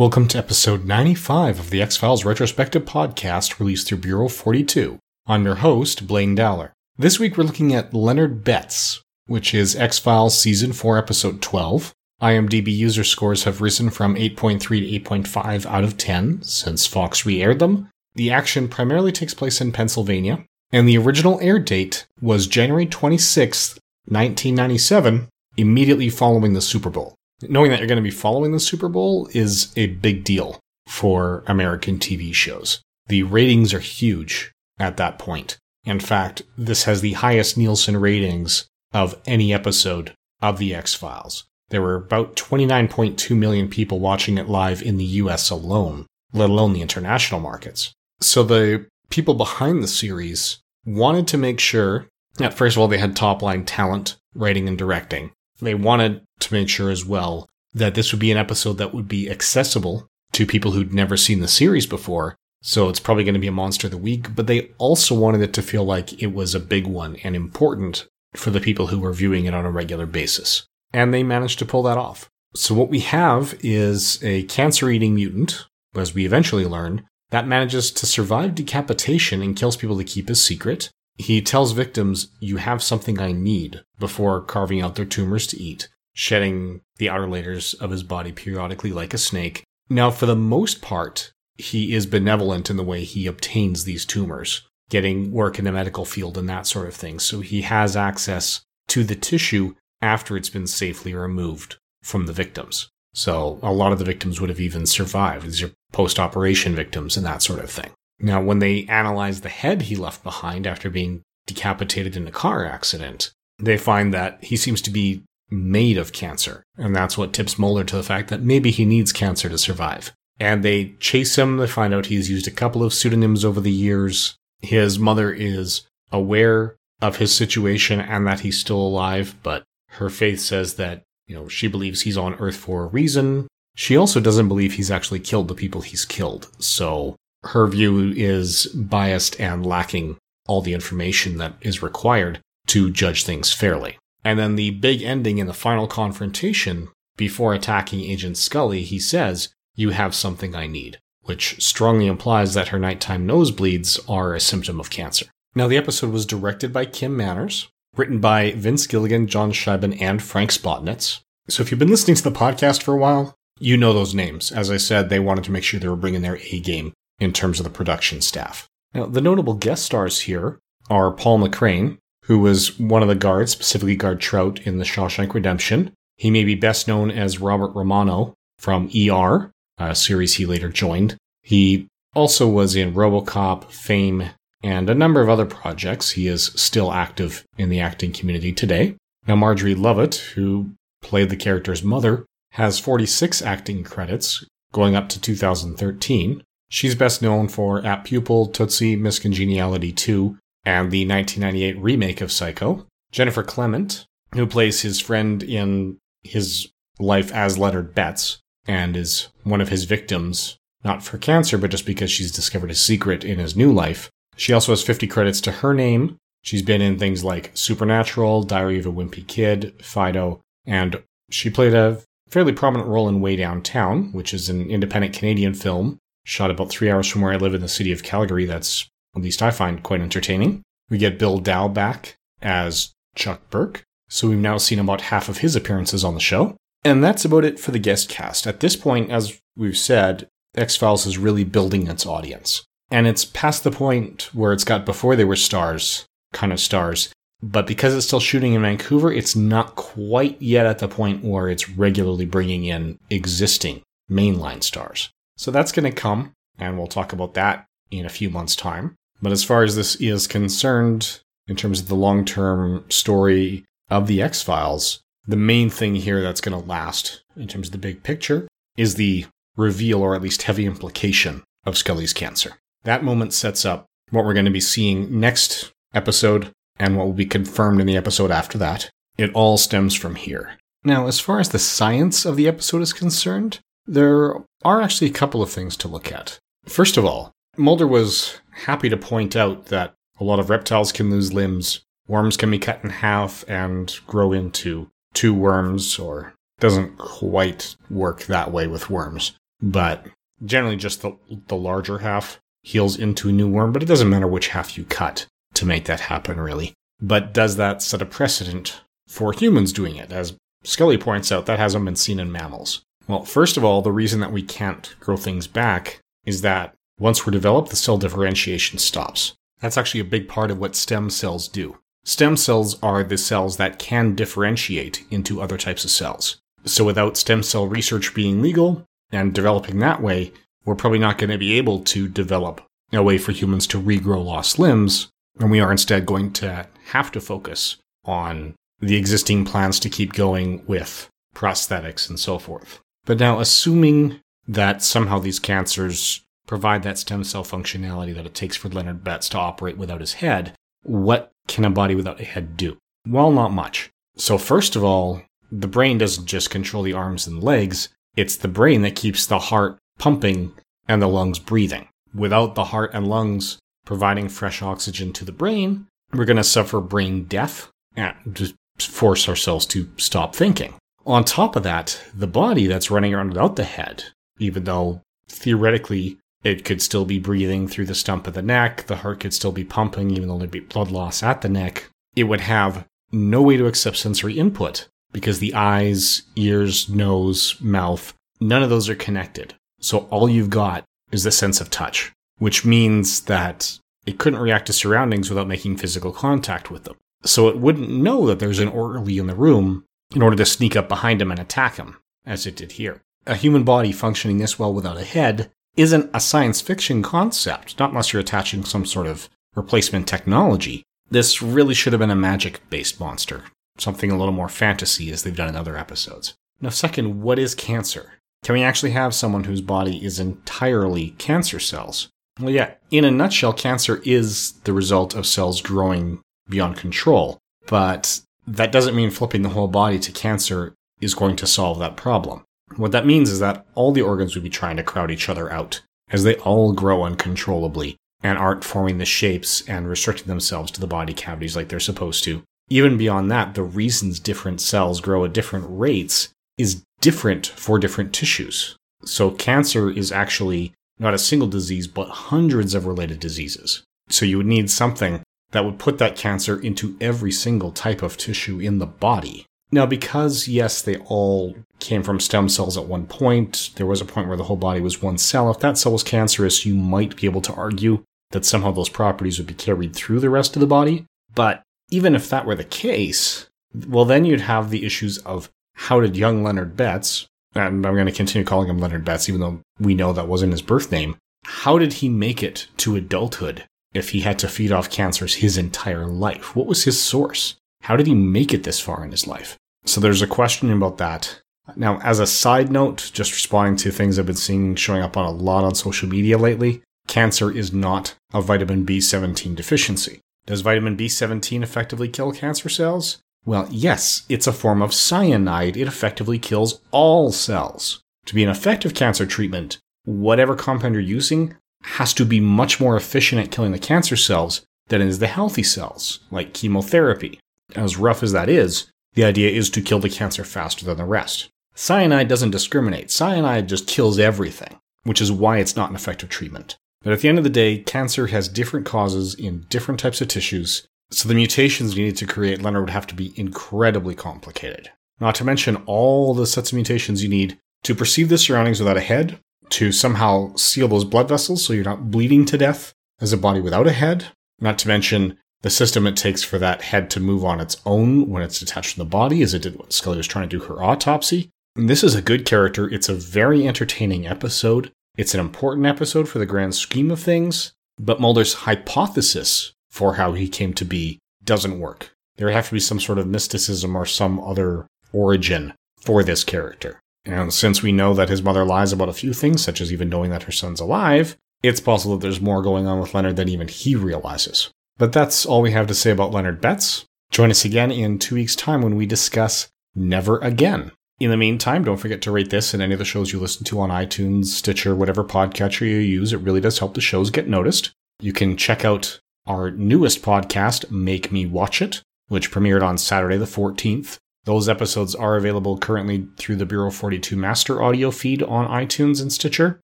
Welcome to episode 95 of the X Files Retrospective Podcast released through Bureau 42. I'm your host, Blaine Dowler. This week we're looking at Leonard Betts, which is X Files Season 4, Episode 12. IMDb user scores have risen from 8.3 to 8.5 out of 10 since Fox re aired them. The action primarily takes place in Pennsylvania, and the original air date was January 26, 1997, immediately following the Super Bowl knowing that you're going to be following the Super Bowl is a big deal for American TV shows. The ratings are huge at that point. In fact, this has the highest Nielsen ratings of any episode of The X Files. There were about 29.2 million people watching it live in the US alone, let alone the international markets. So the people behind the series wanted to make sure that, first of all, they had top line talent, writing and directing. They wanted to make sure as well that this would be an episode that would be accessible to people who'd never seen the series before. So it's probably going to be a monster of the week, but they also wanted it to feel like it was a big one and important for the people who were viewing it on a regular basis. And they managed to pull that off. So what we have is a cancer eating mutant, as we eventually learn, that manages to survive decapitation and kills people to keep a secret. He tells victims, You have something I need, before carving out their tumors to eat shedding the outer layers of his body periodically like a snake. Now, for the most part, he is benevolent in the way he obtains these tumors, getting work in the medical field and that sort of thing. So he has access to the tissue after it's been safely removed from the victims. So a lot of the victims would have even survived. These are post operation victims and that sort of thing. Now, when they analyze the head he left behind after being decapitated in a car accident, they find that he seems to be made of cancer. And that's what tips Mulder to the fact that maybe he needs cancer to survive. And they chase him. They find out he's used a couple of pseudonyms over the years. His mother is aware of his situation and that he's still alive, but her faith says that, you know, she believes he's on Earth for a reason. She also doesn't believe he's actually killed the people he's killed. So her view is biased and lacking all the information that is required to judge things fairly. And then the big ending in the final confrontation, before attacking Agent Scully, he says, You have something I need, which strongly implies that her nighttime nosebleeds are a symptom of cancer. Now, the episode was directed by Kim Manners, written by Vince Gilligan, John Shiban, and Frank Spotnitz. So if you've been listening to the podcast for a while, you know those names. As I said, they wanted to make sure they were bringing their A game in terms of the production staff. Now, the notable guest stars here are Paul McCrane, who was one of the guards, specifically Guard Trout in the Shawshank Redemption. He may be best known as Robert Romano from ER, a series he later joined. He also was in Robocop, Fame, and a number of other projects. He is still active in the acting community today. Now, Marjorie Lovett, who played the character's mother, has 46 acting credits, going up to 2013. She's best known for Apt Pupil, Tootsie, Miss Congeniality 2, and the 1998 remake of Psycho. Jennifer Clement, who plays his friend in his life as Leonard Betts and is one of his victims, not for cancer, but just because she's discovered a secret in his new life. She also has 50 credits to her name. She's been in things like Supernatural, Diary of a Wimpy Kid, Fido, and she played a fairly prominent role in Way Downtown, which is an independent Canadian film shot about three hours from where I live in the city of Calgary that's at least I find quite entertaining. We get Bill Dow back as Chuck Burke, so we've now seen about half of his appearances on the show. And that's about it for the guest cast. At this point, as we've said, X Files is really building its audience. And it's past the point where it's got before they were stars, kind of stars. But because it's still shooting in Vancouver, it's not quite yet at the point where it's regularly bringing in existing mainline stars. So that's going to come, and we'll talk about that in a few months' time. But as far as this is concerned, in terms of the long term story of the X Files, the main thing here that's going to last, in terms of the big picture, is the reveal or at least heavy implication of Scully's cancer. That moment sets up what we're going to be seeing next episode and what will be confirmed in the episode after that. It all stems from here. Now, as far as the science of the episode is concerned, there are actually a couple of things to look at. First of all, Mulder was happy to point out that a lot of reptiles can lose limbs, worms can be cut in half and grow into two worms, or doesn't quite work that way with worms. but generally just the, the larger half heals into a new worm, but it doesn't matter which half you cut to make that happen, really. But does that set a precedent for humans doing it? As Scully points out, that hasn't been seen in mammals. Well, first of all, the reason that we can't grow things back is that once we're developed, the cell differentiation stops. That's actually a big part of what stem cells do. Stem cells are the cells that can differentiate into other types of cells. So without stem cell research being legal and developing that way, we're probably not going to be able to develop a way for humans to regrow lost limbs, and we are instead going to have to focus on the existing plans to keep going with prosthetics and so forth. But now, assuming that somehow these cancers provide that stem cell functionality that it takes for Leonard Betts to operate without his head, what can a body without a head do? Well, not much. So, first of all, the brain doesn't just control the arms and legs, it's the brain that keeps the heart pumping and the lungs breathing. Without the heart and lungs providing fresh oxygen to the brain, we're going to suffer brain death and just force ourselves to stop thinking. On top of that, the body that's running around without the head, even though theoretically it could still be breathing through the stump of the neck, the heart could still be pumping, even though there'd be blood loss at the neck, it would have no way to accept sensory input because the eyes, ears, nose, mouth, none of those are connected. So all you've got is the sense of touch, which means that it couldn't react to surroundings without making physical contact with them. So it wouldn't know that there's an orderly in the room in order to sneak up behind him and attack him, as it did here. A human body functioning this well without a head isn't a science fiction concept, not unless you're attaching some sort of replacement technology. This really should have been a magic based monster, something a little more fantasy as they've done in other episodes. Now, second, what is cancer? Can we actually have someone whose body is entirely cancer cells? Well, yeah, in a nutshell, cancer is the result of cells growing beyond control, but that doesn't mean flipping the whole body to cancer is going to solve that problem. What that means is that all the organs would be trying to crowd each other out, as they all grow uncontrollably and aren't forming the shapes and restricting themselves to the body cavities like they're supposed to. Even beyond that, the reasons different cells grow at different rates is different for different tissues. So cancer is actually not a single disease, but hundreds of related diseases. So you would need something that would put that cancer into every single type of tissue in the body. Now, because yes, they all came from stem cells at one point, there was a point where the whole body was one cell. If that cell was cancerous, you might be able to argue that somehow those properties would be carried through the rest of the body. But even if that were the case, well, then you'd have the issues of how did young Leonard Betts, and I'm going to continue calling him Leonard Betts, even though we know that wasn't his birth name, how did he make it to adulthood if he had to feed off cancers his entire life? What was his source? How did he make it this far in his life? So there's a question about that. Now, as a side note, just responding to things I've been seeing showing up on a lot on social media lately, cancer is not a vitamin B17 deficiency. Does vitamin B17 effectively kill cancer cells? Well, yes, it's a form of cyanide. It effectively kills all cells. To be an effective cancer treatment, whatever compound you're using has to be much more efficient at killing the cancer cells than is the healthy cells, like chemotherapy. As rough as that is, the idea is to kill the cancer faster than the rest. Cyanide doesn't discriminate. Cyanide just kills everything, which is why it's not an effective treatment. But at the end of the day, cancer has different causes in different types of tissues, so the mutations needed to create Leonard would have to be incredibly complicated. Not to mention all the sets of mutations you need to perceive the surroundings without a head, to somehow seal those blood vessels so you're not bleeding to death as a body without a head, not to mention the system it takes for that head to move on its own when it's detached from the body, as it did when Scully was trying to do her autopsy. And this is a good character. It's a very entertaining episode. It's an important episode for the grand scheme of things, but Mulder's hypothesis for how he came to be doesn't work. There have to be some sort of mysticism or some other origin for this character. And since we know that his mother lies about a few things, such as even knowing that her son's alive, it's possible that there's more going on with Leonard than even he realizes. But that's all we have to say about Leonard Betts. Join us again in two weeks' time when we discuss Never Again. In the meantime, don't forget to rate this and any of the shows you listen to on iTunes, Stitcher, whatever podcatcher you use. It really does help the shows get noticed. You can check out our newest podcast, Make Me Watch It, which premiered on Saturday the 14th. Those episodes are available currently through the Bureau 42 master audio feed on iTunes and Stitcher.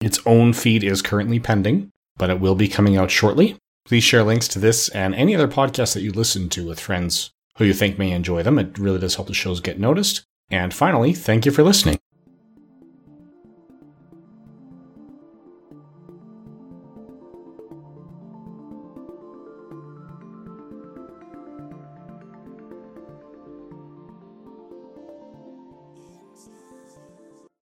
Its own feed is currently pending, but it will be coming out shortly. Please share links to this and any other podcasts that you listen to with friends who you think may enjoy them. It really does help the shows get noticed. And finally, thank you for listening.